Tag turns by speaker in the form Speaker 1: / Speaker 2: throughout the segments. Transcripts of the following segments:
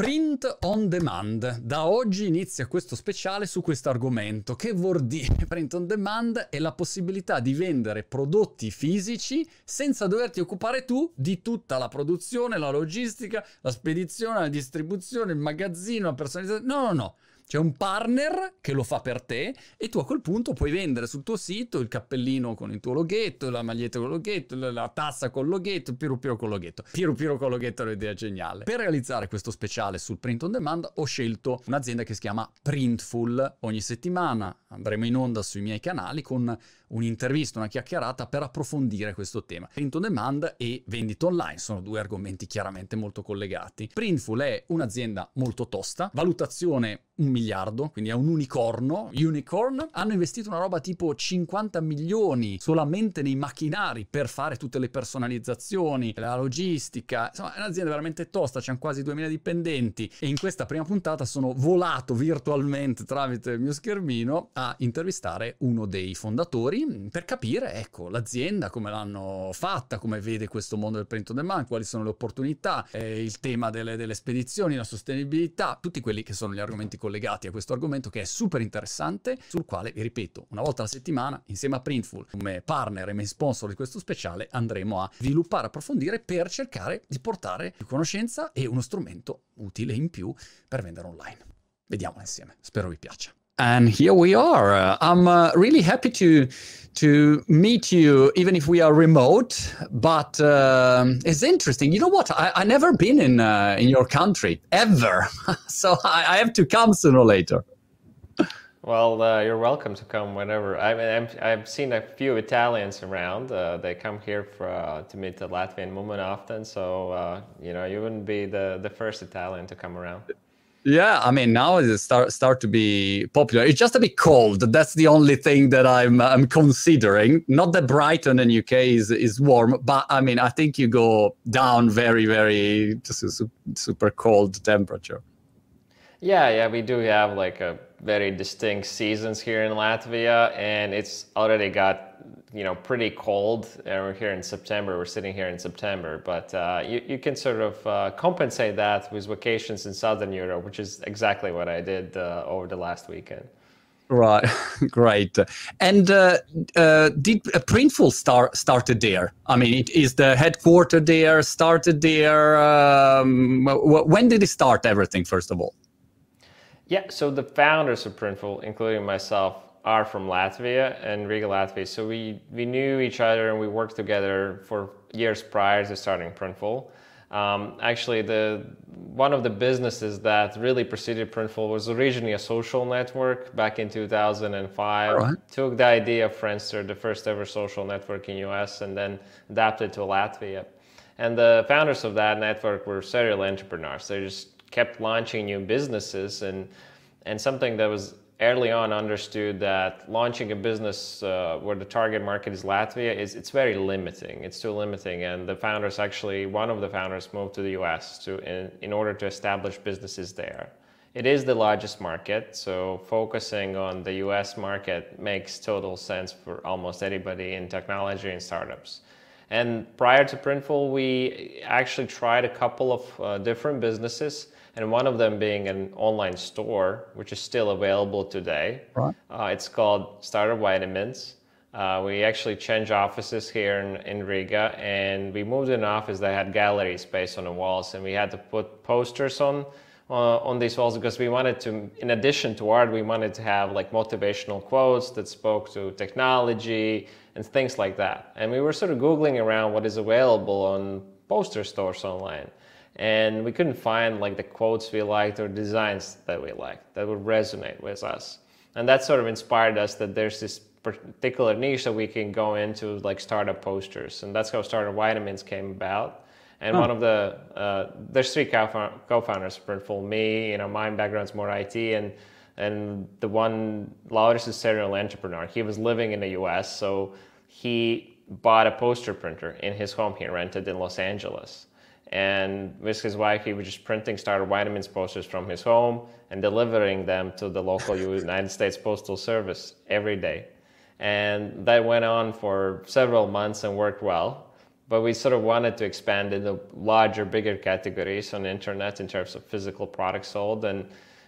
Speaker 1: Print on demand. Da oggi inizia questo speciale su questo argomento. Che vuol dire print on demand? È la possibilità di vendere prodotti fisici senza doverti occupare tu di tutta la produzione, la logistica, la spedizione, la distribuzione, il magazzino, la personalizzazione. No, no, no. C'è un partner che lo fa per te e tu a quel punto puoi vendere sul tuo sito il cappellino con il tuo loghetto, la maglietta con il loghetto, la tazza con il loghetto, Piru Piru con il loghetto. Piru Piru con il loghetto è un'idea geniale. Per realizzare questo speciale sul print on demand ho scelto un'azienda che si chiama Printful. Ogni settimana andremo in onda sui miei canali con un'intervista, una chiacchierata per approfondire questo tema. Print on demand e vendita online sono due argomenti chiaramente molto collegati. Printful è un'azienda molto tosta, valutazione un miliardo, quindi è un unicorno, unicorn, hanno investito una roba tipo 50 milioni solamente nei macchinari per fare tutte le personalizzazioni, la logistica, insomma è un'azienda veramente tosta, c'hanno quasi 2000 dipendenti e in questa prima puntata sono volato virtualmente tramite il mio schermino a intervistare uno dei fondatori per capire, ecco, l'azienda, come l'hanno fatta, come vede questo mondo del print on demand, quali sono le opportunità, eh, il tema delle, delle spedizioni, la sostenibilità, tutti quelli che sono gli argomenti collegati a questo argomento che è super interessante, sul quale, vi ripeto, una volta alla settimana, insieme a Printful, come partner e main sponsor di questo speciale, andremo a sviluppare, approfondire per cercare di portare più conoscenza e uno strumento utile in più per vendere online. Vediamo insieme, spero vi piaccia. And here we are. Uh, I'm uh, really happy to to meet you, even if we are remote. But uh, it's interesting. You know what? I, I never been in uh, in your country ever, so I, I, have to come sooner or later.
Speaker 2: Well, uh, you're welcome to come whenever. I mean, i have seen a few Italians around. Uh, they come here for, to meet the Latvian woman often. So you know, you wouldn't be the the first Italian to come around.
Speaker 1: Yeah, I mean now it start start to be popular. It's just a bit cold. That's the only thing that I'm I'm considering. Not that Brighton in UK is is warm, but I mean I think you go down very very super cold temperature.
Speaker 2: Yeah, yeah, we do have like a very distinct seasons here in Latvia, and it's already got you know pretty cold and we're here in september we're sitting here in september but uh, you, you can sort of uh, compensate that with vacations in southern europe which is exactly what i did uh, over the last weekend.
Speaker 1: Right. Great. And uh, uh, did uh, printful start started there? I mean it is the headquarter there started there? Um, when did it start everything first of all
Speaker 2: yeah so the founders of printful including myself are from Latvia and Riga, Latvia. So we, we knew each other and we worked together for years prior to starting Printful. Um, actually, the one of the businesses that really preceded Printful was originally a social network back in 2005. Right. Took the idea of Friendster, the first ever social network in US, and then adapted to Latvia. And the founders of that network were serial entrepreneurs. They just kept launching new businesses and and something that was early on understood that launching a business uh, where the target market is Latvia is it's very limiting. It's too limiting, and the founders actually one of the founders moved to the U.S. to in, in order to establish businesses there. It is the largest market, so focusing on the U.S. market makes total sense for almost anybody in technology and startups. And prior to Printful, we actually tried a couple of uh, different businesses and one of them being an online store, which is still available today. Right. Uh, it's called Startup Vitamins. Uh, we actually changed offices here in, in Riga, and we moved in an office that had gallery space on the walls, and we had to put posters on uh, on these walls because we wanted to, in addition to art, we wanted to have like motivational quotes that spoke to technology and things like that. And we were sort of googling around what is available on poster stores online and we couldn't find like the quotes we liked or designs that we liked that would resonate with us. And that sort of inspired us that there's this particular niche that we can go into like startup posters. And that's how startup vitamins came about. And oh. one of the uh, there's three co-founders printful me you know my background's more it and and the one Lauris is serial entrepreneur. He was living in the us so he bought a poster printer in his home. He rented in los angeles and with his wife, he was just printing startup vitamins posters from his home and delivering them to the local United States Postal Service every day. And that went on for several months and worked well. but we sort of wanted to expand into larger, bigger categories on the internet in terms of physical products sold. And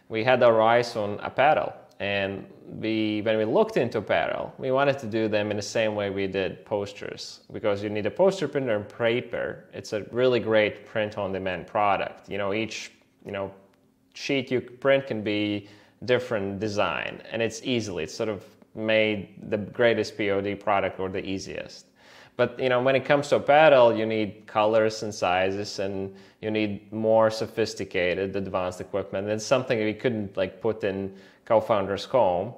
Speaker 2: we had our eyes on apparel. And we, when we looked into apparel, we wanted to do them in the same way we did posters because you need a poster printer and paper. It's a really great print-on-demand product. You know, each you know sheet you print can be different design, and it's easily it's sort of made the greatest POD product or the easiest. But you know, when it comes to apparel, you need colors and sizes, and you need more sophisticated, advanced equipment. It's something we couldn't like put in co-founder's home,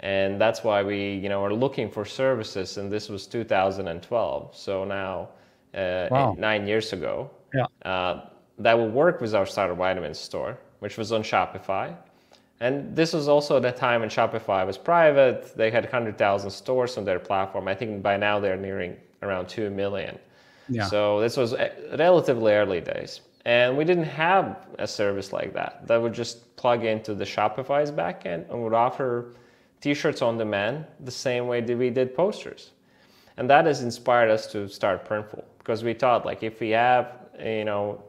Speaker 2: and that's why we, you know, are looking for services. And this was 2012, so now uh, wow. eight, nine years ago.
Speaker 1: Yeah. Uh,
Speaker 2: that will work with our startup vitamins store, which was on Shopify. And this was also the time when Shopify was private. They had 100,000 stores on their platform. I think by now they're nearing around 2 million. Yeah. So this was uh, relatively early days. And we didn't have a service like that that would just plug into the Shopify's backend and would offer t-shirts on demand the same way that we did posters. And that has inspired us to start Printful because we thought like if we have, you know,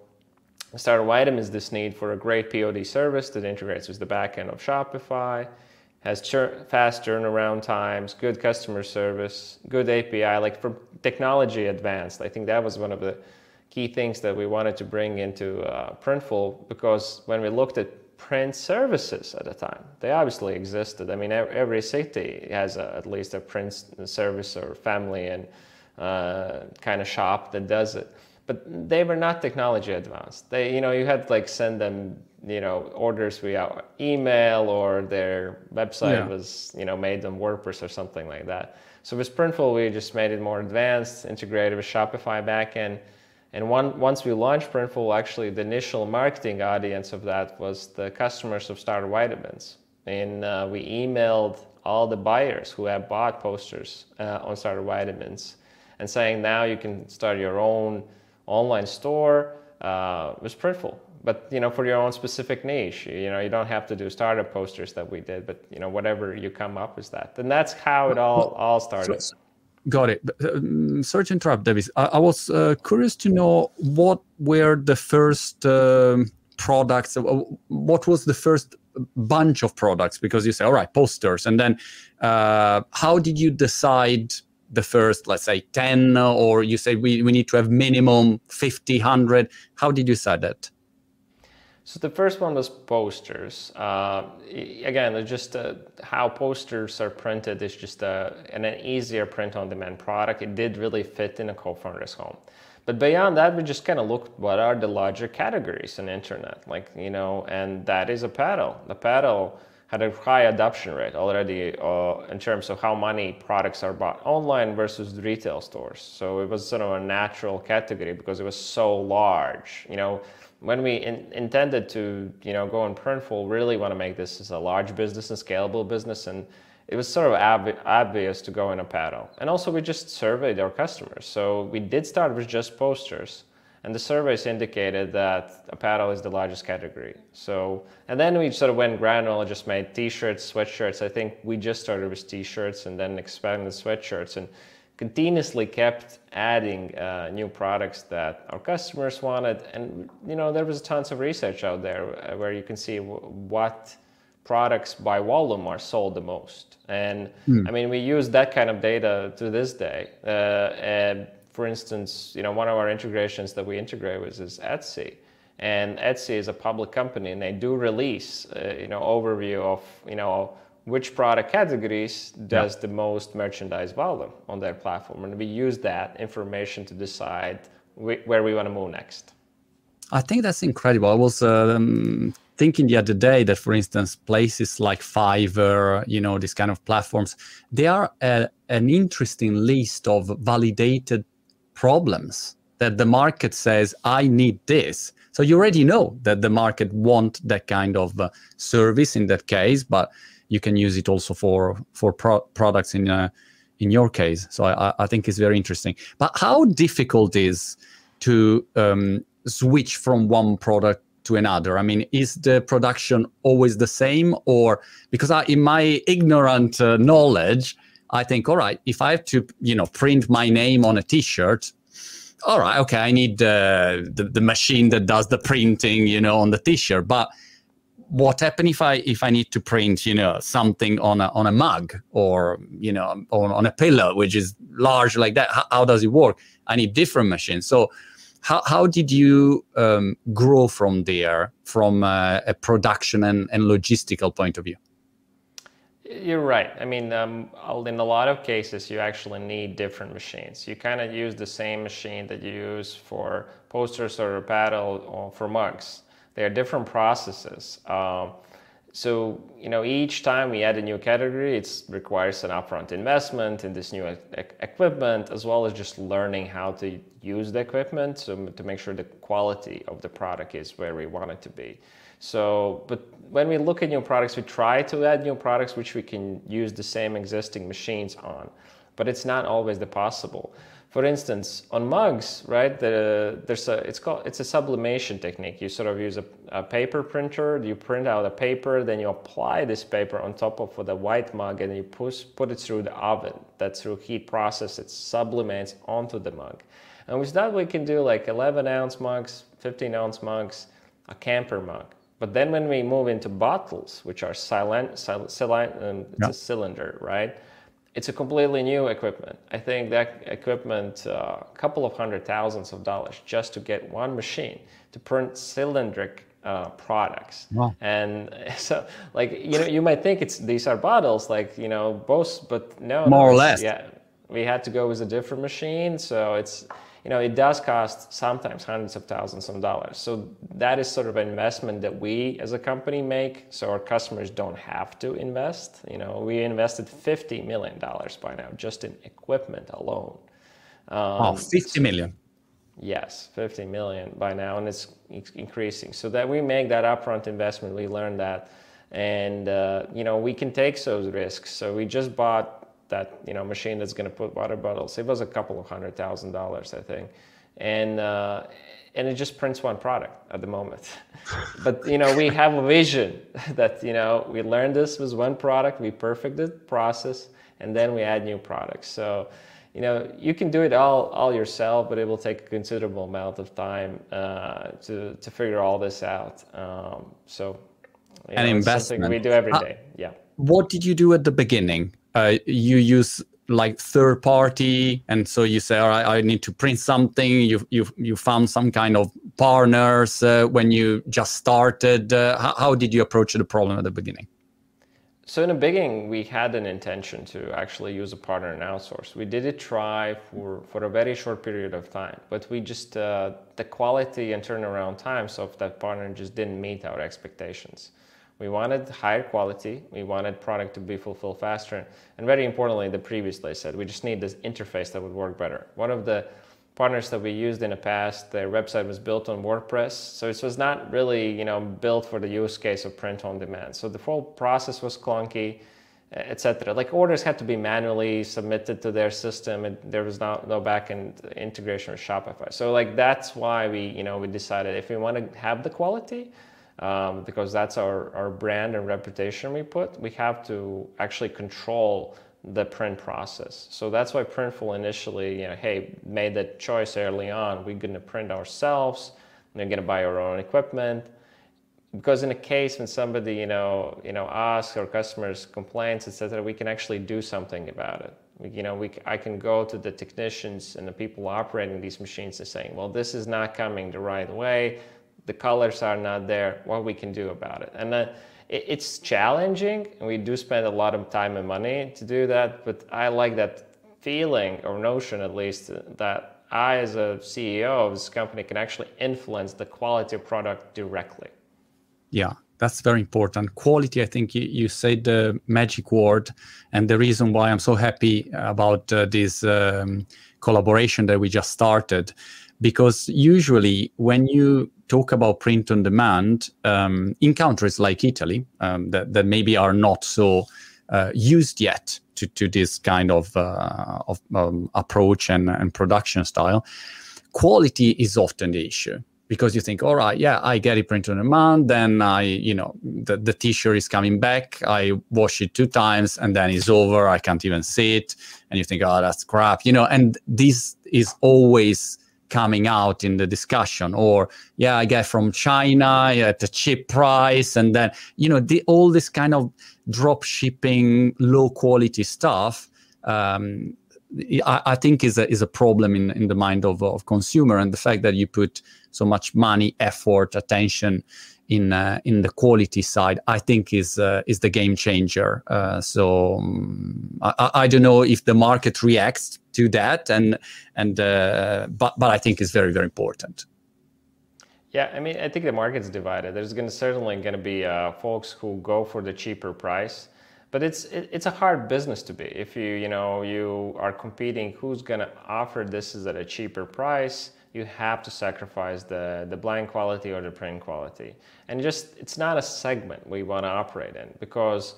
Speaker 2: Startup Vitamins this need for a great POD service that integrates with the backend of Shopify, has fast turnaround times, good customer service, good API, like for technology advanced. I think that was one of the key things that we wanted to bring into uh, Printful because when we looked at print services at the time, they obviously existed. I mean, every city has a, at least a print service or family and uh, kind of shop that does it but they were not technology advanced. They, you know, you had to like send them, you know, orders via email or their website yeah. was, you know, made them WordPress or something like that. So with Printful, we just made it more advanced, integrated with Shopify backend. And one, once we launched Printful, actually the initial marketing audience of that was the customers of Startup Vitamins. And uh, we emailed all the buyers who had bought posters uh, on Startup Vitamins and saying now you can start your own online store uh, was Printful. But you know, for your own specific niche, you know, you don't have to do startup posters that we did, but you know, whatever you come up with that, and that's how it all all started.
Speaker 1: Got it. Um, sorry interrupt, Davis. I, I was uh, curious to know what were the first um, products. Uh, what was the first bunch of products? Because you say, all right, posters, and then uh, how did you decide the first, let's say, 10, or you say we, we need to have minimum 50, 100? How did you decide that?
Speaker 2: So the first one was posters. Uh, again, just uh, how posters are printed is just uh, an, an easier print-on-demand product. It did really fit in a co-founder's home. But beyond that, we just kind of looked what are the larger categories in internet, like you know, and that is apparel. Apparel had a high adoption rate already uh, in terms of how many products are bought online versus retail stores. So it was sort of a natural category because it was so large. You know, when we in, intended to, you know, go in Printful, really want to make this as a large business and scalable business, and it was sort of ob- obvious to go in apparel. And also, we just surveyed our customers. So we did start with just posters and the surveys indicated that apparel is the largest category. So, and then we sort of went granular, just made t-shirts, sweatshirts. I think we just started with t-shirts and then expanded sweatshirts and continuously kept adding uh, new products that our customers wanted. And, you know, there was tons of research out there uh, where you can see w- what products by volume are sold the most. And mm. I mean, we use that kind of data to this day. Uh, for instance, you know, one of our integrations that we integrate with is Etsy. And Etsy is a public company and they do release, uh, you know, overview of, you know, which product categories does the most merchandise volume on their platform. And we use that information to decide wh- where we want to move next.
Speaker 1: I think that's incredible. I was um, thinking the other day that, for instance, places like Fiverr, you know, these kind of platforms, they are a, an interesting list of validated problems that the market says i need this. So you already know that the market want that kind of uh, service in that case but you can use it also for for pro- products in uh, in your case. So I, I think it's very interesting. But how difficult is to um, switch from one product to another? I mean is the production always the same or because I, in my ignorant uh, knowledge I think, all right, if I have to, you know, print my name on a T-shirt, all right, okay, I need uh, the the machine that does the printing, you know, on the t-shirt, but what happens if I if I need to print, you know, something on a on a mug or you know on, on a pillow, which is large like that? How, how does it work? I need different machines. So how, how did you um, grow from there from a, a production and, and logistical point of view?
Speaker 2: You're right. I mean, um, in a lot of cases, you actually need different machines. You of use the same machine that you use for posters or apparel or for mugs. They are different processes. Um, so, you know, each time we add a new category, it requires an upfront investment in this new e- equipment, as well as just learning how to use the equipment so, to make sure the quality of the product is where we want it to be. So, but when we look at new products, we try to add new products which we can use the same existing machines on, but it's not always the possible for instance, on mugs, right? The, there's a it's called it's a sublimation technique. You sort of use a, a, paper printer. You print out a paper, then you apply this paper on top of the white mug, and you push put it through the oven. That through heat process, it sublimates onto the mug. And with that, we can do like 11 ounce mugs, 15 ounce mugs, a camper mug. But then when we move into bottles, which are silent, silent, silent um, it's a cylinder, right? it's a completely new equipment. I think that equipment, a uh, couple of hundred thousands of dollars just to get one machine to print cylindric uh, products. Wow. And so, like you know, you might think it's these are bottles, like you know, both, but no,
Speaker 1: more no, or less.
Speaker 2: Yeah, we had to go with a different machine, so it's you know, it does cost sometimes hundreds of thousands of dollars. So that is sort of an investment that we as a company make so our customers don't have to invest. You know, we invested $50 million by now just in equipment alone.
Speaker 1: Um, oh, 50 million.
Speaker 2: Yes, 50 million by now, and it's, increasing. So that we make that upfront investment, we learned that, and uh, you know we can take those risks. So we just bought that you know machine that's going to put water bottles. It was a couple of hundred thousand dollars, I think, and uh, and it just prints one product at the moment. but you know we have a vision that you know we learned this was one product, we perfected the process, and then we add new products. So you know you can do it all all yourself, but it will take a considerable amount of time uh, to to figure all this out. Um, so.
Speaker 1: You know, investment.
Speaker 2: We do every day. Yeah.
Speaker 1: What did you do at the beginning? Uh, you use like third party and so you say all right i need to print something. You you you found some kind of partners uh, when you just started. Uh, how, how, did you approach the problem at the beginning?
Speaker 2: So in the beginning we had an intention to actually use a partner and outsource. We did it try for for a very short period of time but we just uh, the quality and turnaround times of that partner just didn't meet our expectations we wanted higher quality. We wanted product to be fulfilled faster. And very importantly, the previously I said, we just need this interface that would work better. One of the partners that we used in the past, their website was built on WordPress. So it was not really, you know, built for the use case of print on demand. So the whole process was clunky, etc. Like orders had to be manually submitted to their system and there was no, no backend integration with Shopify. So like that's why we, you know, we decided if we want to have the quality, um, because that's our, our brand and reputation we put, we have to actually control the print process. So that's why Printful initially, you know, hey, made the choice early on. We're going to print ourselves. We're going to buy our own equipment. Because in a case when somebody, you know, you know, asks or customers complaints, etc., we can actually do something about it. We, you know, we, I can go to the technicians and the people operating these machines and saying, well, this is not coming the right way the colors are not there, what we can do about it. And uh, it, it's challenging, and we do spend a lot of time and money to do that, but I like that feeling or notion at least that I, as a CEO of this company, can actually influence the quality of product directly.
Speaker 1: Yeah, that's very important. Quality, I think you, you said the magic word, and the reason why I'm so happy about uh, this um, collaboration that we just started because usually when you talk about print on demand um, in countries like Italy um, that, that maybe are not so uh, used yet to, to this kind of, uh, of um, approach and, and production style, quality is often the issue because you think, all right, yeah, I get it print on demand, then I, you know, the, the t-shirt is coming back, I wash it two times and then it's over, I can't even see it. And you think, oh, that's crap, you know, and this is always coming out in the discussion. Or yeah i get from china at a cheap price and then you know the, all this kind of drop shipping low quality stuff um, I, I, think is a is a problem in, in the mind of, of consumer and the fact that you put so much money effort attention in uh, in the quality side, I think is uh, is the game changer. Uh, so um, I, I, don't know if the market reacts to that, and and uh, but but I think it's very very important.
Speaker 2: Yeah, I mean, I think the market's divided. There's going to certainly going to be uh, folks who go for the cheaper price, but it's it, it's a hard business to be. If you you know you are competing, who's going to offer this is at a cheaper price? You have to sacrifice the, the blind quality or the print quality. And just, it's not a segment we want to operate in because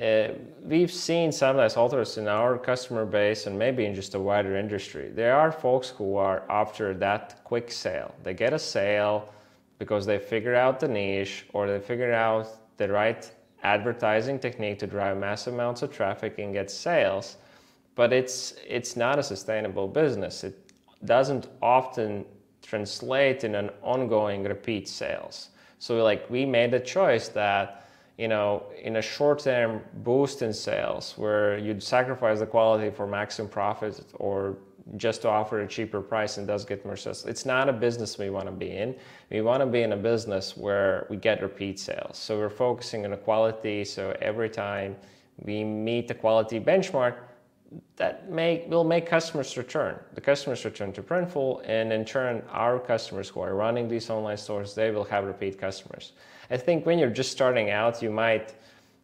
Speaker 2: uh, we've seen some sometimes authors in our customer base and maybe in just a wider industry. There are folks who are after that quick sale. They get a sale because they figure out the niche or they figure out the right advertising technique to drive massive amounts of traffic and get sales. But it's it's not a sustainable business. It doesn't often translate in an ongoing repeat sales. So like we made a choice that you know in a short-term boost in sales where you'd sacrifice the quality for maximum profit or just to offer a cheaper price and does get more sales. It's not a business we want to be in. We want to be in a business where we get repeat sales. So we're focusing on the quality. So every time we meet the quality benchmark, that make, will make customers return. The customers return to Printful, and in turn, our customers who are running these online stores, they will have repeat customers. I think when you're just starting out, you might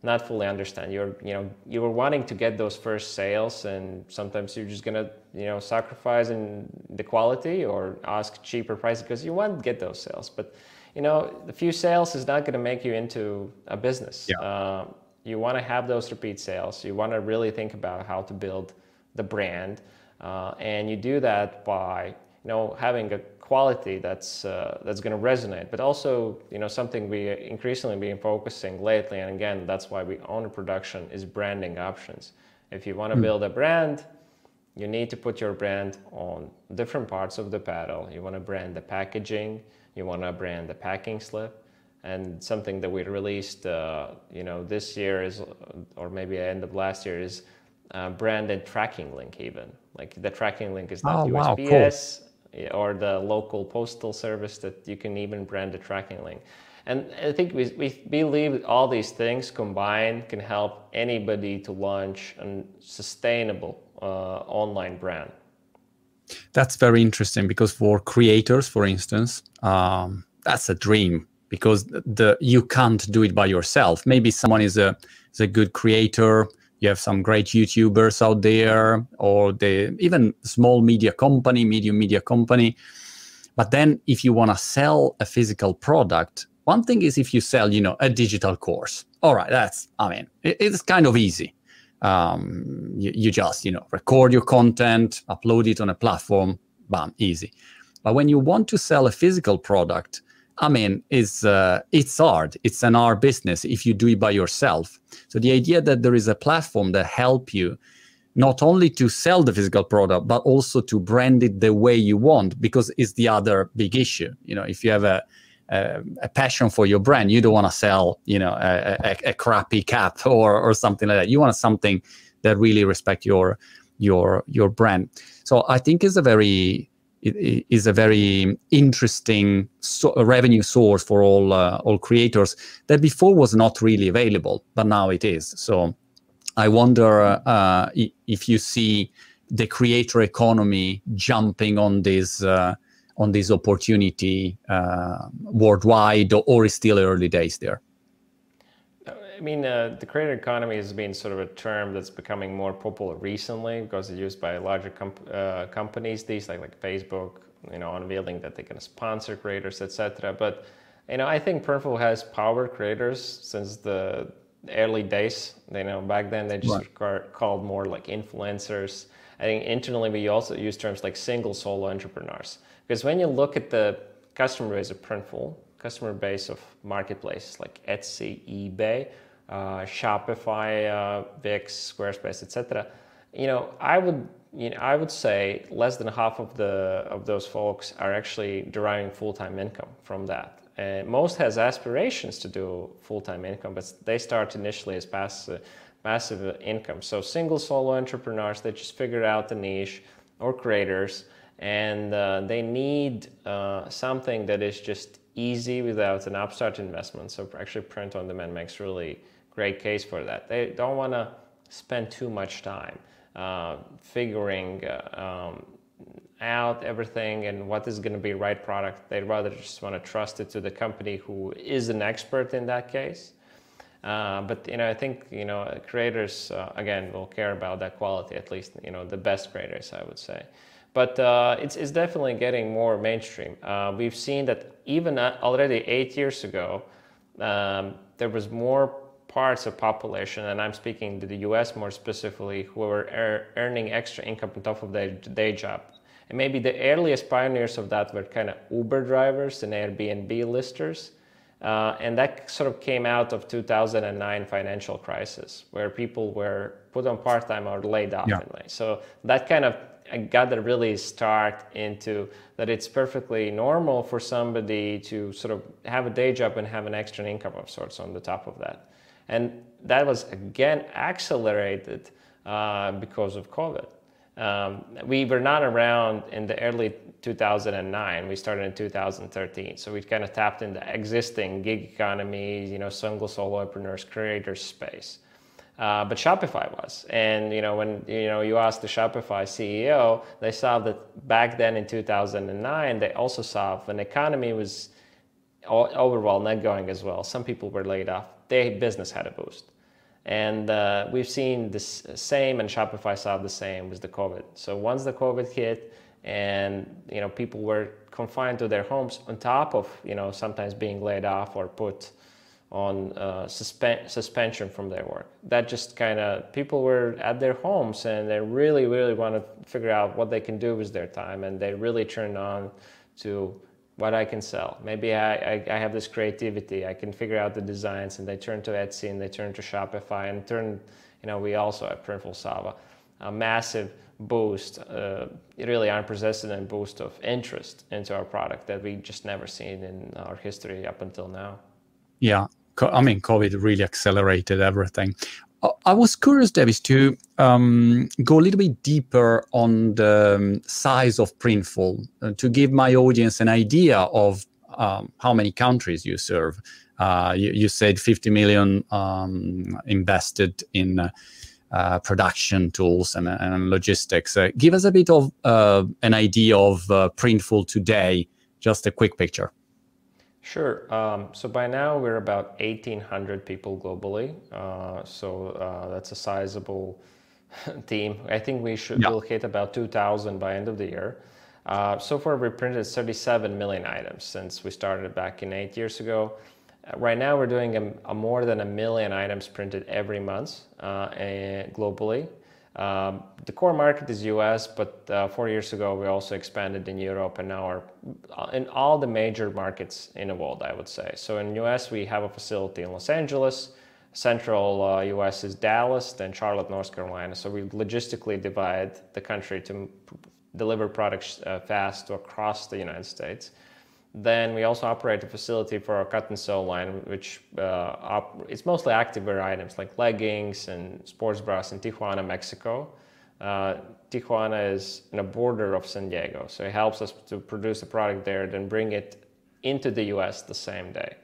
Speaker 2: not fully understand. You're, you know, you were wanting to get those first sales, and sometimes you're just gonna, you know, sacrifice in the quality or ask cheaper price because you want to get those sales. But, you know, the few sales is not gonna make you into a business. Yeah. Uh, you want to have those repeat sales. You want to really think about how to build the brand, uh, and you do that by you know having a quality that's uh, that's going to resonate, but also you know something we increasingly been focusing lately, and again that's why we own a production is branding options. If you want to mm. build a brand, you need to put your brand on different parts of the apparel. You want to brand the packaging, you want to brand the packing slip, and something that we released, uh, you know, this year is, or maybe end of last year is uh, branded tracking link even. Like the tracking link is not oh, USPS wow, cool. or the local postal service that you can even brand the tracking link. And I think we, we believe all these things combined can help anybody to launch a sustainable uh, online brand.
Speaker 1: That's very interesting because for creators, for instance, um, that's a dream because the you can't do it by yourself. Maybe someone is a is a good creator. You have some great YouTubers out there, or the even small media company, medium media company. But then, if you want to sell a physical product, one thing is if you sell, you know, a digital course. All right, that's I mean, it, it's kind of easy. Um, you, you just you know record your content, upload it on a platform, bam, easy. But when you want to sell a physical product, I mean, it's uh, it's hard. It's an hard business if you do it by yourself. So the idea that there is a platform that help you not only to sell the physical product but also to brand it the way you want because it's the other big issue. You know, if you have a a, a passion for your brand, you don't want to sell you know a, a, a crappy cap or or something like that. You want something that really respect your your your brand. So I think it's a very is a very interesting so revenue source for all uh, all creators that before was not really available, but now it is. So I wonder uh, if you see the creator economy jumping on this uh, on this opportunity uh, worldwide, or is still early days there.
Speaker 2: I mean, uh, the creator economy has been sort of a term that's becoming more popular recently because it's used by larger uh, companies. These like like Facebook, you know, unveiling that they can sponsor creators, etc. But you know, I think Printful has powered creators since the early days. You know, back then they just right. called more like influencers. I think internally we also use terms like single solo entrepreneurs because when you look at the customer base of Printful, customer base of marketplaces like Etsy, eBay, Shopify, uh, Wix, Squarespace, etc. You know, I would you know, I would say less than half of the of those folks are actually deriving full-time income from that. And most has aspirations to do full-time income, but they start initially as passive, massive income. So single solo entrepreneurs, they just figured out the niche or creators, and uh, they need uh, something that is just easy without an upstart investment. So actually print on demand makes really great case for that. They don't want to spend too much time uh, figuring uh, um, out everything and what is going to be right product. They'd rather just want to trust it to the company who is an expert in that case. Uh, but you know, I think you know creators uh, again will care about that quality at least. You know, the best creators, I would say. But uh, it's, it's definitely getting more mainstream. Uh, we've seen that even already eight years ago, um, there was more parts of population, and I'm speaking to the U.S. more specifically, who were er- earning extra income on top of their day job. And maybe the earliest pioneers of that were kind of Uber drivers and Airbnb listers. Uh, and that sort of came out of 2009 financial crisis, where people were put on part-time or laid off. Yeah. So that kind of got to really start into that it's perfectly normal for somebody to sort of have a day job and have an extra income of sorts on the top of that. And that was again accelerated uh, because of COVID. Um, we were not around in the early 2009. We started in 2013. So we kind of tapped into existing gig economy, you know, single solopreneurs, creators space. Uh, but Shopify was. And you know, when you know you asked the Shopify CEO, they saw that back then in 2009, they also saw when the economy was overall not going as well. Some people were laid off. Their business had a boost. And uh, we've seen the same, and Shopify saw the same with the COVID. So once the COVID hit, and you know people were confined to their homes, on top of you know sometimes being laid off or put on uh, suspe- suspension from their work. That just kind of people were at their homes and they really, really want to figure out what they can do with their time, and they really turned on to what I can sell. Maybe I, I, I, have this creativity. I can figure out the designs, and they turn to Etsy and they turn to Shopify and turn. You know, we also at Printful Sava a massive boost, uh, really unprecedented boost of interest into our product that we just never seen in our history up until now.
Speaker 1: Yeah, I mean, COVID really accelerated everything. I was curious, Davis, to um, go a little bit deeper on the um, size of Printful uh, to give my audience an idea of um, how many countries you serve. Uh, you, you, said 50 million um, invested in uh, uh, production tools and, and logistics. Uh, give us a bit of uh, an idea of Printful today, just a quick picture.
Speaker 2: Sure. Um, so by now we're about 1,800 people globally. Uh, so uh, that's a sizable team. I think we should yeah. will hit about 2,000 by end of the year. Uh, so far we printed 37 million items since we started back in eight years ago. Uh, right now we're doing a, a, more than a million items printed every month uh, globally. Um, the core market is US, but uh, four years ago we also expanded in Europe and now are uh, in all the major markets in the world, I would say. So in US we have a facility in Los Angeles, central uh, US is Dallas, then Charlotte, North Carolina. So we logistically divide the country to deliver products uh, fast across the United States. Then we also operate a facility for our cut and sew line, which uh, it's mostly activewear items like leggings and sports bras in Tijuana, Mexico. Uh, Tijuana is in a border of San Diego, so it helps us to produce the product there, then bring it into the U.S. the same day.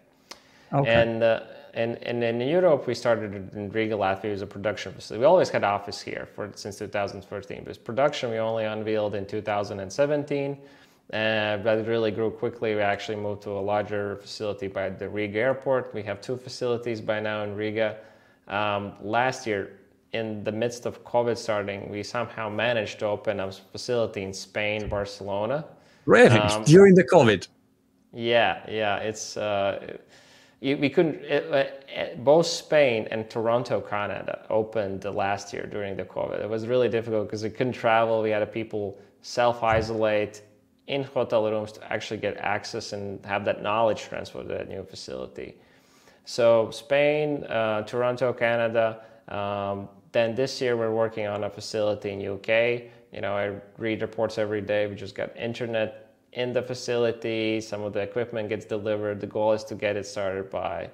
Speaker 2: Okay. And uh, and and in Europe, we started in Riga, Latvia, as a production facility. We always had office here for since 2013, but production we only unveiled in 2017 uh, but it really grew quickly. We actually moved to a larger facility by the Riga airport. We have two facilities by now in Riga. Um, last year, in the midst of COVID starting, we somehow managed to open a facility in Spain, Barcelona.
Speaker 1: Really? Um, During the COVID?
Speaker 2: Yeah, yeah. It's uh, we couldn't. It, it, both Spain and Toronto, Canada, opened last year during the COVID. It was really difficult because we couldn't travel. We had people self isolate in hotel rooms to actually get access and have that knowledge transfer to that new facility. So Spain, uh, Toronto, Canada. Um, then this year we're working on a facility in UK, You know, I read reports every day. We just got internet in the facility. Some of the equipment gets delivered. The goal is to get it started by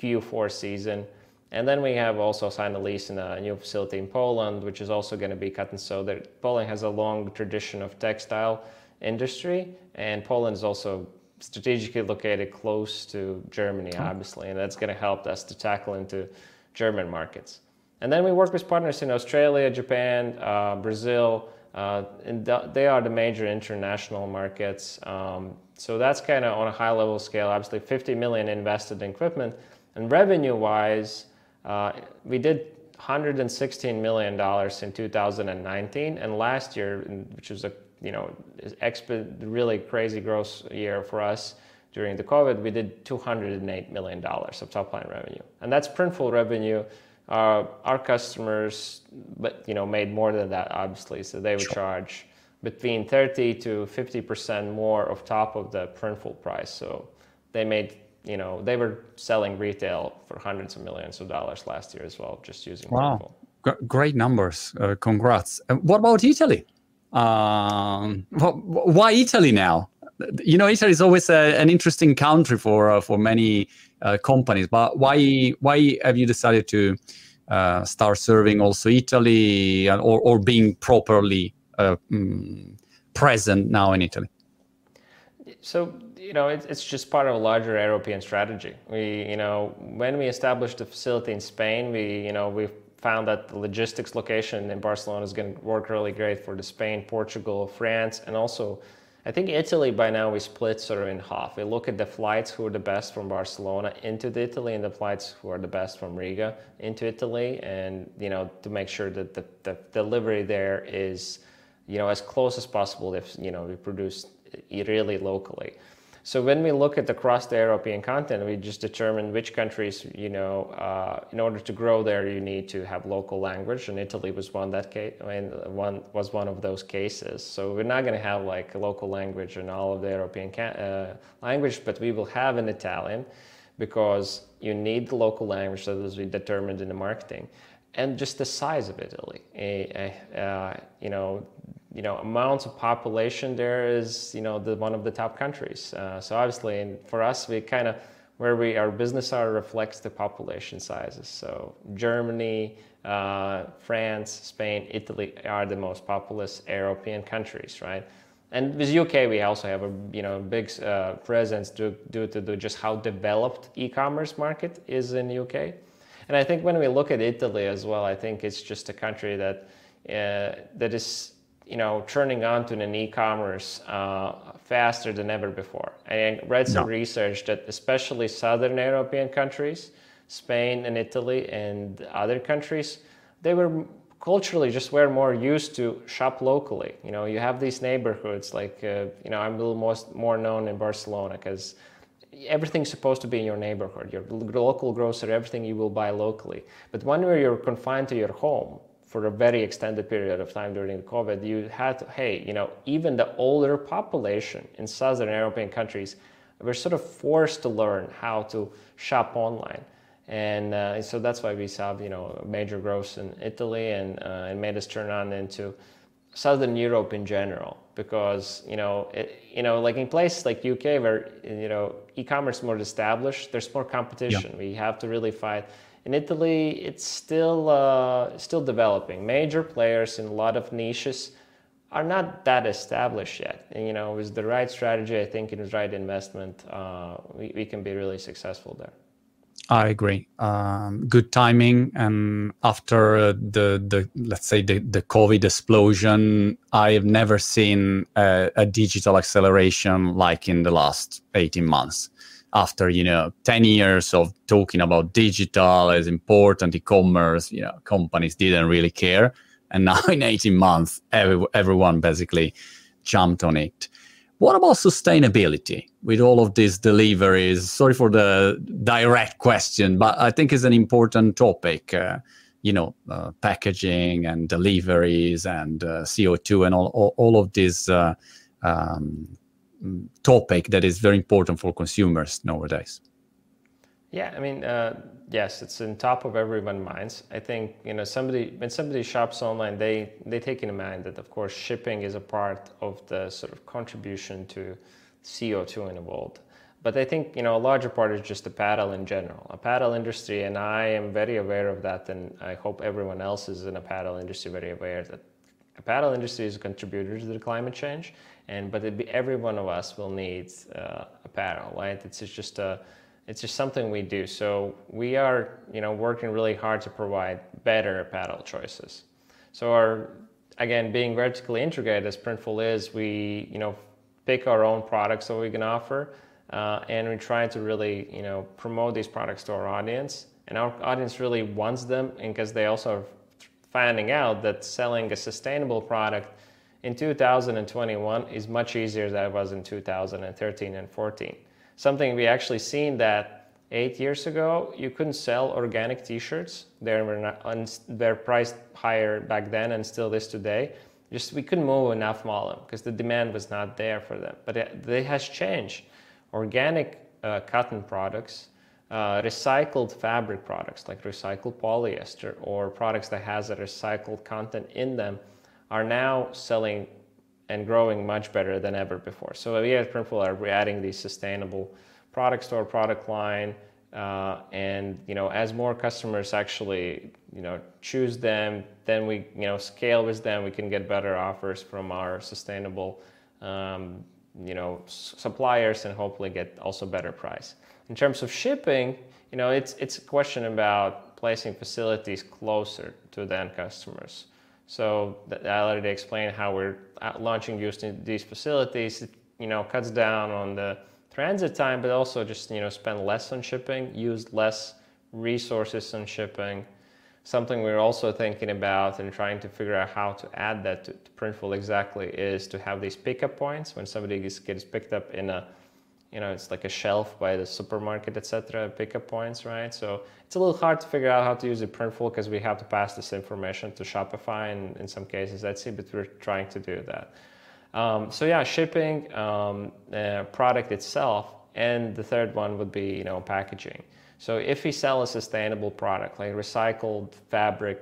Speaker 2: Q4 season. And then we have also signed a lease in a new facility in Poland, which is also going to be cut and sew. That Poland has a long tradition of textile industry, and Poland is also strategically located close to Germany, obviously, and that's going to help us to tackle into German markets. And then we work with partners in Australia, Japan, uh, Brazil, uh, and th- they are the major international markets. Um, so that's kind of on a high level scale. Obviously, 50 million invested in equipment, and revenue-wise, uh, we did 116 million dollars in 2019, and last year, which was a you know, exp- really crazy growth year for us during the COVID, we did $208 million of top line revenue. And that's Printful revenue. Uh, our customers, but you know, made more than that, obviously. So they would sure. charge between 30 to 50% more of top of the Printful price. So they made, you know, they were selling retail for hundreds of millions of dollars last year as well, just using wow.
Speaker 1: Printful. Great numbers. Uh, congrats. Uh, what about Italy? Um, why Italy now? You know, Italy is always a, an interesting country for uh, for many uh, companies. But why why have you decided to uh, start serving also Italy or or being properly uh, mm, present now in Italy?
Speaker 2: So you know, it's, it's just part of a larger European strategy. We you know when we established the facility in Spain, we you know we found that the logistics location in Barcelona is going to work really great for the Spain, Portugal, France, and also I think Italy by now we split sort of in half. We look at the flights who are the best from Barcelona into Italy and the flights who are the best from Riga into Italy, and you know to make sure that the, the delivery there is you know as close as possible if you know we produce really locally. So when we look at across the European continent, we just determine which countries, you know, uh, in order to grow there, you need to have local language, and Italy was one that case. I mean, one was one of those cases. So we're not going to have like a local language in all of the European ca- uh, language, but we will have an Italian because you need the local language that is determined in the marketing and just the size of Italy. Uh, you know, you know, amounts of population there is, you know, the one of the top countries. Uh, so obviously, and for us, we kind of where we our business are reflects the population sizes. So Germany, uh, France, Spain, Italy are the most populous European countries, right? And with UK, we also have a you know big uh, presence due, due to just how developed e-commerce market is in UK. And I think when we look at Italy as well, I think it's just a country that uh, that is you know turning on to an e-commerce uh, faster than ever before. And I read some no. research that especially southern European countries, Spain and Italy and other countries, they were culturally just were more used to shop locally. You know, you have these neighborhoods like uh, you know I'm a little more more known in Barcelona because everything's supposed to be in your neighborhood, your local grocer, everything you will buy locally. But when you're confined to your home for a very extended period of time during the COVID, you had to, hey, you know, even the older population in Southern European countries were sort of forced to learn how to shop online. And uh, so that's why we saw, you know, major growth in Italy and uh, made us turn on into Southern Europe in general, because you know, it, you know, like in places like UK where you know e-commerce is more established, there's more competition. Yeah. We have to really fight. In Italy, it's still uh, still developing. Major players in a lot of niches are not that established yet. And you know, with the right strategy, I think, and the right investment, uh, we, we can be really successful there.
Speaker 1: I agree. Um, good timing, and after the the let's say the, the COVID explosion, I have never seen a, a, digital acceleration like in the last eighteen months. After you know ten years of talking about digital as important, e-commerce, you know, companies didn't really care, and now in eighteen months, every, everyone basically jumped on it. What about sustainability with all of these deliveries? Sorry for the direct question, but I think it's an important topic. Uh, you know, uh, packaging and deliveries and uh, CO2 and all, all, all of this uh, um, topic that is very important for consumers nowadays.
Speaker 2: Yeah, I mean, uh, yes, it's in top of everyone's minds. I think you know somebody when somebody shops online, they they take in mind that of course shipping is a part of the sort of contribution to CO2 in the world. But I think you know a larger part is just the apparel in general, apparel industry, and I am very aware of that, and I hope everyone else is in apparel industry very aware that apparel industry is a contributor to the climate change, and but be, every one of us will need uh, apparel, right? It's, just a it's just something we do. So we are, you know, working really hard to provide better apparel choices. So our, again, being vertically integrated as Printful is, we, you know, pick our own products that we can offer, uh, and we try to really, you know, promote these products to our audience. And our audience really wants them, because they also are finding out that selling a sustainable product in 2021 is much easier than it was in 2013 and 14 something we actually seen that eight years ago you couldn't sell organic t-shirts. They were not they're priced higher back then and still is today. Just we couldn't move enough volume because the demand was not there for them. But it, it has changed. Organic uh, cotton products uh, recycled fabric products like recycled polyester or products that has a recycled content in them are now selling and growing much better than ever before. So we at Printful are adding these sustainable products to our product line. Uh, and you know, as more customers actually you know choose them, then we you know scale with them. We can get better offers from our sustainable um, you know suppliers, and hopefully get also better price. In terms of shipping, you know, it's it's a question about placing facilities closer to the end customers. So I already explained how we're uh, launching using these facilities. It, you know, cuts down on the transit time, but also just you know spend less on shipping, use less resources on shipping. Something we're also thinking about and trying to figure out how to add that to, to Printful exactly is to have these pickup points when somebody gets picked up in a you know, it's like a shelf by the supermarket, etc. Pickup points, right? So it's a little hard to figure out how to use a Printful because we have to pass this information to Shopify and in some cases Etsy, but we're trying to do that. Um, so yeah, shipping, um, uh, product itself, and the third one would be you know packaging. So if we sell a sustainable product like recycled fabric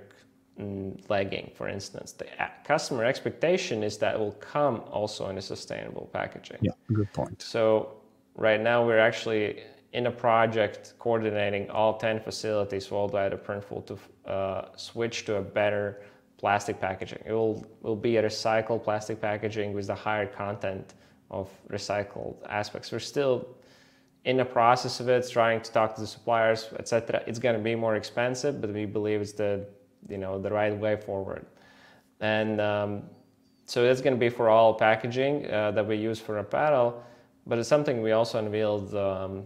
Speaker 2: mm, legging, for instance, the customer expectation is that it will come also in a sustainable packaging.
Speaker 1: Yeah, good point.
Speaker 2: So right now we're actually in a project coordinating all 10 facilities worldwide at Printful to uh, switch to a better plastic packaging. It will, will be a recycled plastic packaging with the higher content of recycled aspects. We're still in the process of it, trying to talk to the suppliers, etc. It's going to be more expensive, but we believe it's the you know the right way forward. And um, so that's going to be for all packaging uh, that we use for apparel. But it's something we also unveiled um,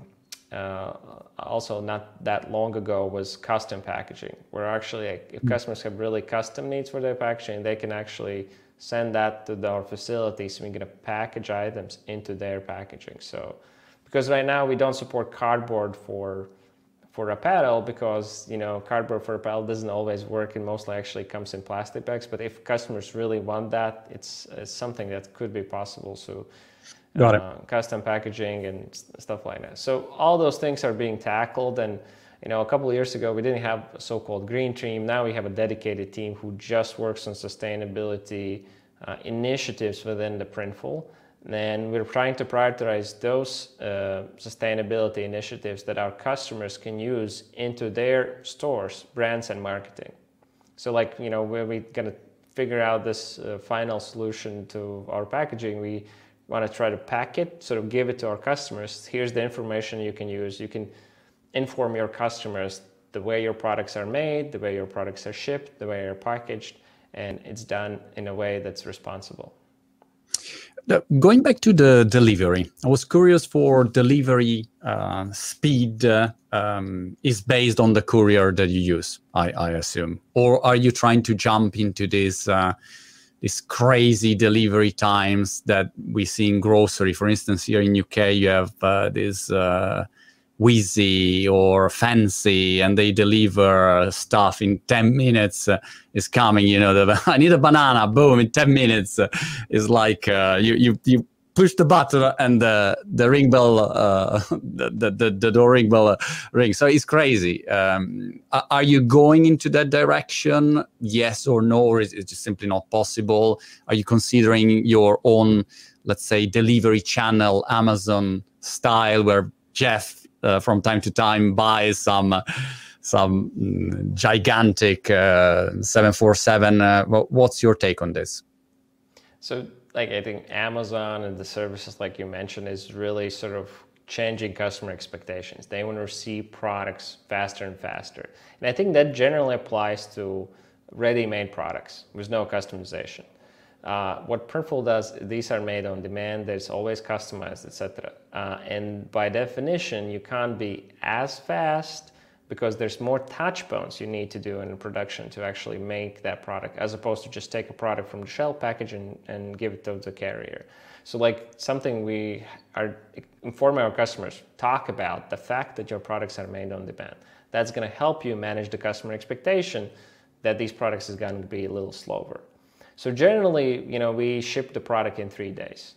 Speaker 2: uh, also not that long ago was custom packaging, where actually if hmm. customers have really custom needs for their packaging, they can actually send that to our facilities and we're going to package items into their packaging. So because right now we don't support cardboard for for apparel because you know cardboard for apparel doesn't always work and mostly actually comes in plastic bags but if customers really want that it's, it's something that could be possible so
Speaker 1: Got it. Uh,
Speaker 2: custom packaging and stuff like that. So all those things are being tackled. And you know, a couple of years ago, we didn't have a so-called green team. Now we have a dedicated team who just works on sustainability uh, initiatives within the Printful. And we're trying to prioritize those uh, sustainability initiatives that our customers can use into their stores, brands, and marketing. So, like you know, where we're gonna figure out this uh, final solution to our packaging, we want to try to pack it, sort of give it to our customers. Here's the information you can use. You can inform your customers the way your products are made, the way your products are shipped, the way they're packaged, and it's done in a way that's responsible.
Speaker 1: Going back to the delivery, I was curious for delivery uh, speed uh, um, is based on the courier that you use, I, I, assume, or are you trying to jump into this? Uh, these crazy delivery times that we see in grocery. For instance, here in UK, you have uh, this uh, Weezy or Fancy, and they deliver stuff in 10 minutes. Uh, is coming, you know, the, I need a banana, boom, in 10 minutes. Uh, it's like uh, you, you, you push the button and the the ring bell, uh, the, the the door ring bell uh, ring. So it's crazy. Um, are you going into that direction? Yes or no, or is it just simply not possible? Are you considering your own, let's say, delivery channel, Amazon style, where Jeff uh, from time to time buys some? Uh, some gigantic uh, 747 uh, what's your take on this
Speaker 2: so like I think Amazon and the services like you mentioned is really sort of changing customer expectations. They want to receive products faster and faster. And I think that generally applies to ready-made products with no customization. Uh, what Printful does, these are made on demand, there's always customized, etc. Uh, and by definition, you can't be as fast because there's more touch points you need to do in production to actually make that product as opposed to just take a product from the shell package and, and give it to the carrier. So like something we are informing our customers talk about the fact that your products are made on demand. That's going to help you manage the customer expectation that these products is going to be a little slower. So generally you know we ship the product in three days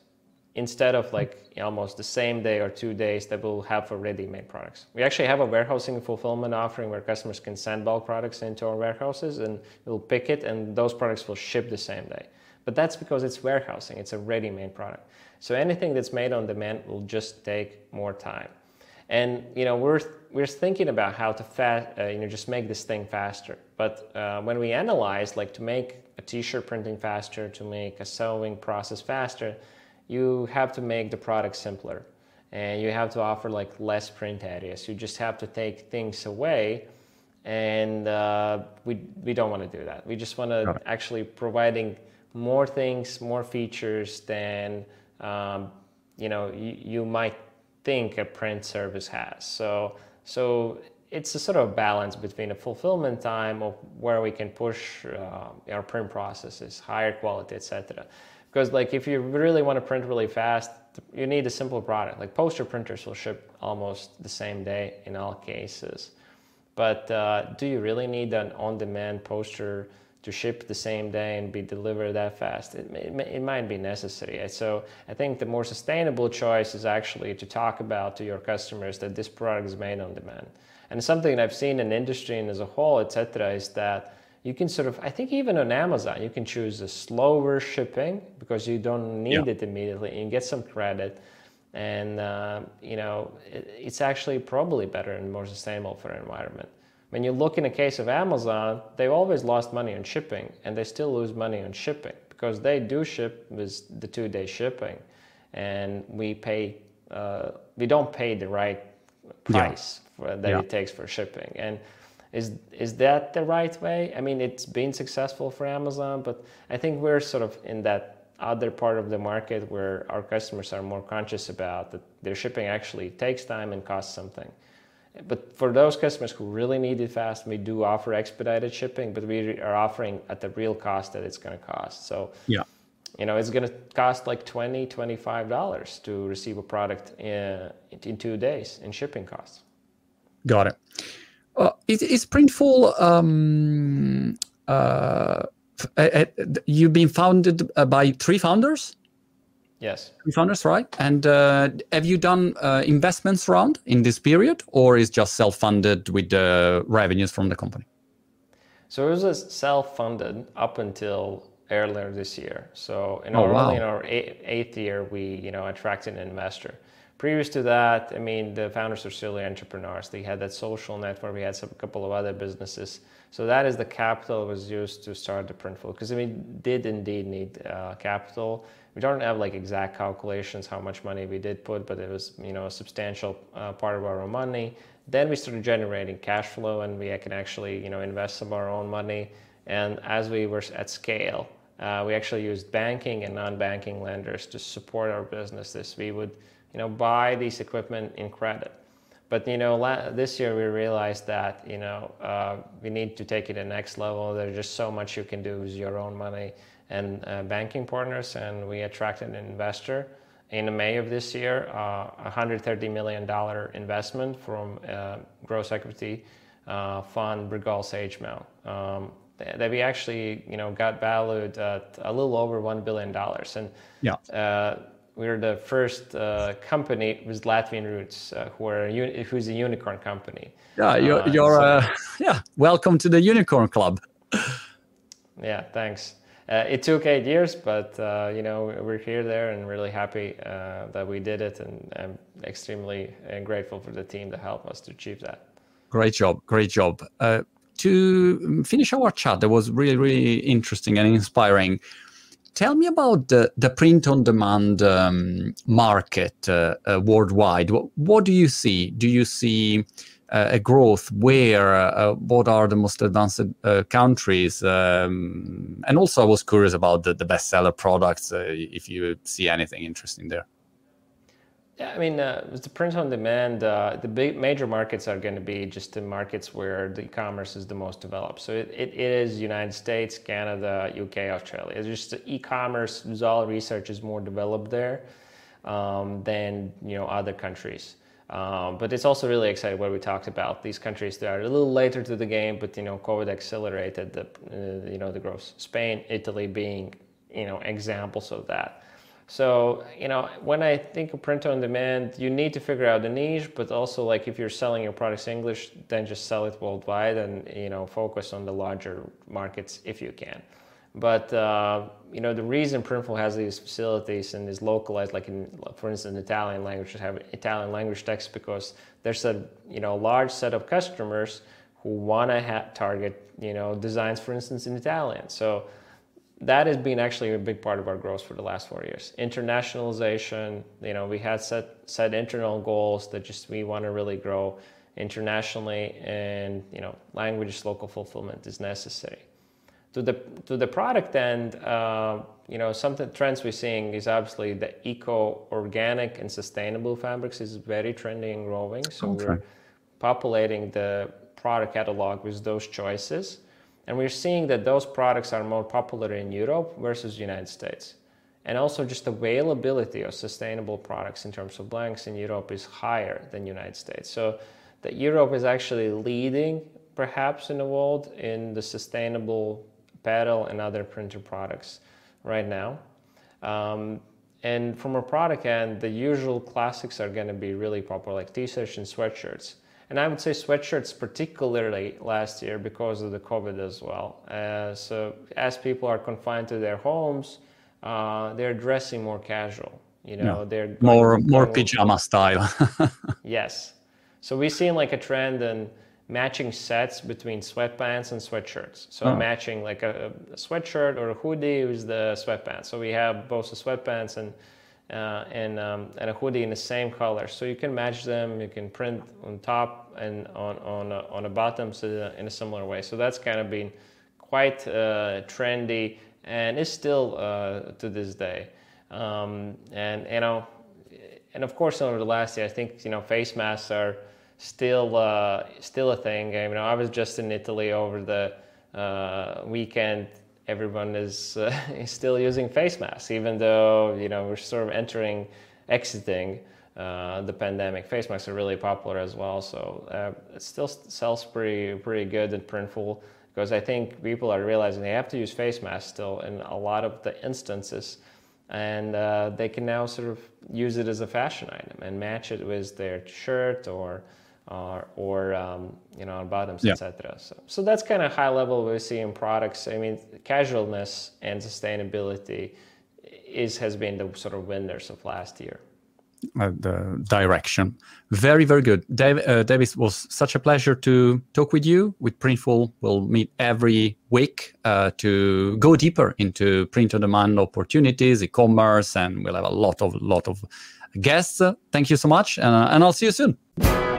Speaker 2: instead of like almost the same day or two days that we'll have for ready-made products. We actually have a warehousing fulfillment offering where customers can send bulk products into our warehouses and we'll pick it and those products will ship the same day. But that's because it's warehousing, it's a ready-made product. So anything that's made on demand will just take more time. And you know we're we're thinking about how to fast, uh, you know just make this thing faster. But uh, when we analyze like to make a t-shirt printing faster, to make a sewing process faster, you have to make the product simpler and you have to offer like less print areas. You just have to take things away and uh, we, we don't want to do that. We just want to actually providing more things, more features than um, you know you, you might think a print service has. So so it's a sort of balance between a fulfillment time of where we can push uh, our print processes, higher quality, etc because like if you really want to print really fast, you need a simple product. Like poster printers will ship almost the same day in all cases. But uh, do you really need an on-demand poster to ship the same day and be delivered that fast? It, it, it might be necessary. So I think the more sustainable choice is actually to talk about to your customers that this product is made on demand. And something I've seen in industry and as a whole, etc., is that you can sort of i think even on amazon you can choose a slower shipping because you don't need yeah. it immediately and get some credit and uh, you know it, it's actually probably better and more sustainable for the environment when you look in the case of amazon they always lost money on shipping and they still lose money on shipping because they do ship with the two day shipping and we pay uh, we don't pay the right price yeah. for, that yeah. it takes for shipping and is is that the right way? I mean, it's been successful for Amazon, but I think we're sort of in that other part of the market where our customers are more conscious about that their shipping actually takes time and costs something. But for those customers who really need it fast, we do offer expedited shipping, but we are offering at the real cost that it's going to cost. So
Speaker 1: yeah,
Speaker 2: you know, it's going to cost like 20 $25 to receive a product in, in two days in shipping costs.
Speaker 1: Got it. Uh, is, is Printful um, uh, you've been founded uh, by three founders?
Speaker 2: Yes.
Speaker 1: Three founders, right? And uh, have you done uh, investments round in this period, or is just self-funded with the revenues from the company?
Speaker 2: So it was self-funded up until earlier this year. So in oh, our, wow. in our eighth year, we you know attracted an investor. Previous to that, I mean, the founders are still entrepreneurs. They had that social network. We had some, a couple of other businesses. So that is the capital was used to start the Printful. Because mean, did indeed need uh, capital. We don't have like exact calculations how much money we did put, but it was you know a substantial uh, part of our own money. Then we started generating cash flow, and we can actually you know invest some of our own money. And as we were at scale, uh, we actually used banking and non-banking lenders to support our businesses. We would you know, buy these equipment in credit. But you know, this year we realized that you know uh, we need to take it to the next level. There's just so much you can do with your own money and uh, banking partners, and we attracted an investor in May of this year, uh, a $130 million investment from uh, growth equity uh, fund Bregal Sagemount. Um, that we actually, you know, got valued at a little over $1 billion. And
Speaker 1: yeah.
Speaker 2: Uh, we're the first uh, company with Latvian roots uh, who are a, who's a unicorn company.
Speaker 1: Yeah, you're, uh, you're so, yeah. Welcome to the unicorn club.
Speaker 2: yeah, thanks. Uh, it took eight years, but uh, you know we're here, there, and really happy uh, that we did it, and I'm extremely grateful for the team to help us to achieve that.
Speaker 1: Great job, great job. to finish our chat, that was really, really interesting and inspiring tell me about the, the print on demand um, market uh, uh, worldwide. What, what, do you see? Do you see uh, a growth? Where? Uh, what are the most advanced uh, countries? Um, and also, I was curious about the, the bestseller products. Uh, if you see anything interesting there.
Speaker 2: Yeah, I mean, uh, the print on demand, uh, the big major markets are going to be just the markets where the e-commerce is the most developed. So it, it, it is United States, Canada, UK, Australia. It's just e-commerce, all research is more developed there um, than you know other countries. Um, but it's also really exciting what we talked about. These countries that are a little later to the game, but you know, COVID accelerated the uh, you know the growth. Spain, Italy being you know examples of that. So, you know, when I think of print on demand, you need to figure out the niche, but also like if you're selling your products English, then just sell it worldwide and, you know, focus on the larger markets if you can. But, uh, you know, the reason Printful has these facilities and is localized, like in, for instance, Italian language, have Italian language text because there's a, you know, large set of customers who want to target, you know, designs, for instance, in Italian. So, that has been actually a big part of our growth for the last four years. Internationalization, you know, we had set set internal goals that just we want to really grow internationally, and you know, language local fulfillment is necessary. To the to the product end, uh, you know, some trends we're seeing is obviously the eco, organic, and sustainable fabrics is very trendy and growing. So okay. we're populating the product catalog with those choices and we're seeing that those products are more popular in Europe versus United States. And also just availability of sustainable products in terms of blanks in Europe is higher than United States. So that Europe is actually leading perhaps in the world in the sustainable apparel and other printer products right now. Um, and from a product end, the usual classics are going to be really popular, like t-shirts and sweatshirts. And I would say sweatshirts particularly last year because of the COVID as well. Uh, so as people are confined to their homes, uh, they're dressing more casual. You know, yeah. they're
Speaker 1: more more pajama style.
Speaker 2: yes. So we've seen like a trend in matching sets between sweatpants and sweatshirts. So oh. matching like a, a, sweatshirt or a hoodie with the sweatpants. So we have both the sweatpants and uh, and, um, and a hoodie in the same color. So you can match them, you can print on top and on, on, on a bottom so in a similar way. So that's kind of been quite uh, trendy and is still uh, to this day. Um, and, you know, and of course over the last year, I think, you know, face masks are still, uh, still a thing. I mean, I was just in Italy over the uh, weekend everyone is, uh, is still using face masks, even though you know we're sort of entering, exiting uh, the pandemic. Face masks are really popular as well, so uh, it still sells pretty pretty good in Printful because I think people are realizing they have to use face masks still in a lot of the instances, and uh, they can now sort of use it as a fashion item and match it with their shirt or or, or um, you know, on bottoms, yeah. etc. So, so that's kind of high level we see in products. I mean, casualness and sustainability is has been the sort of winners of last year.
Speaker 1: Uh, the direction. Very, very good. Dave, uh, Davis, was such a pleasure to talk with you. With Printful, we'll meet every week uh, to go deeper into print on demand opportunities, e-commerce, and we'll have a lot of lot of guests. Thank you so much, uh, and I'll see you soon.